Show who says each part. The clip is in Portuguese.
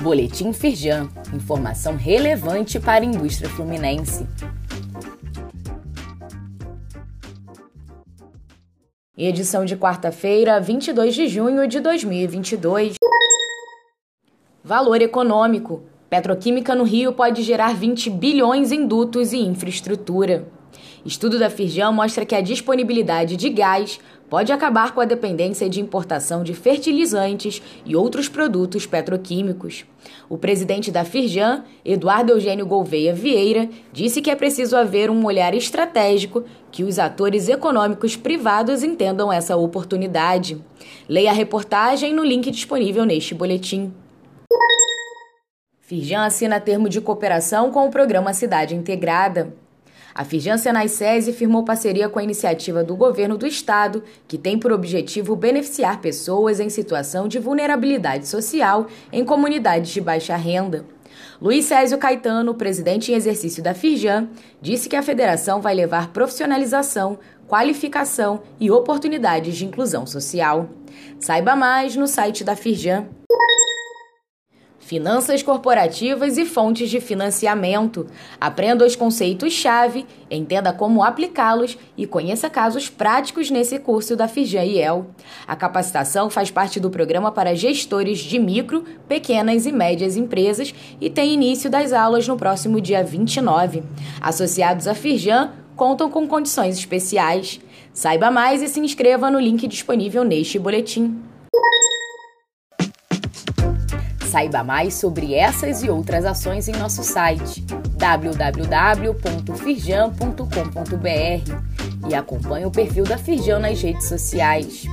Speaker 1: Boletim Firjan, informação relevante para a indústria fluminense. Edição de quarta-feira, 22 de junho de 2022. Valor econômico. Petroquímica no Rio pode gerar 20 bilhões em dutos e infraestrutura. Estudo da Firjan mostra que a disponibilidade de gás pode acabar com a dependência de importação de fertilizantes e outros produtos petroquímicos. O presidente da Firjan, Eduardo Eugênio Gouveia Vieira, disse que é preciso haver um olhar estratégico que os atores econômicos privados entendam essa oportunidade. Leia a reportagem no link disponível neste boletim. Firjan assina termo de cooperação com o programa Cidade Integrada. A Firjan Senai SESI firmou parceria com a iniciativa do governo do estado, que tem por objetivo beneficiar pessoas em situação de vulnerabilidade social em comunidades de baixa renda. Luiz Césio Caetano, presidente em exercício da Firjan, disse que a federação vai levar profissionalização, qualificação e oportunidades de inclusão social. Saiba mais no site da Firjan finanças corporativas e fontes de financiamento. Aprenda os conceitos-chave, entenda como aplicá-los e conheça casos práticos nesse curso da Firjan A capacitação faz parte do programa para gestores de micro, pequenas e médias empresas e tem início das aulas no próximo dia 29. Associados à Firjan contam com condições especiais. Saiba mais e se inscreva no link disponível neste boletim. Saiba mais sobre essas e outras ações em nosso site www.firjan.com.br e acompanhe o perfil da Firjan nas redes sociais.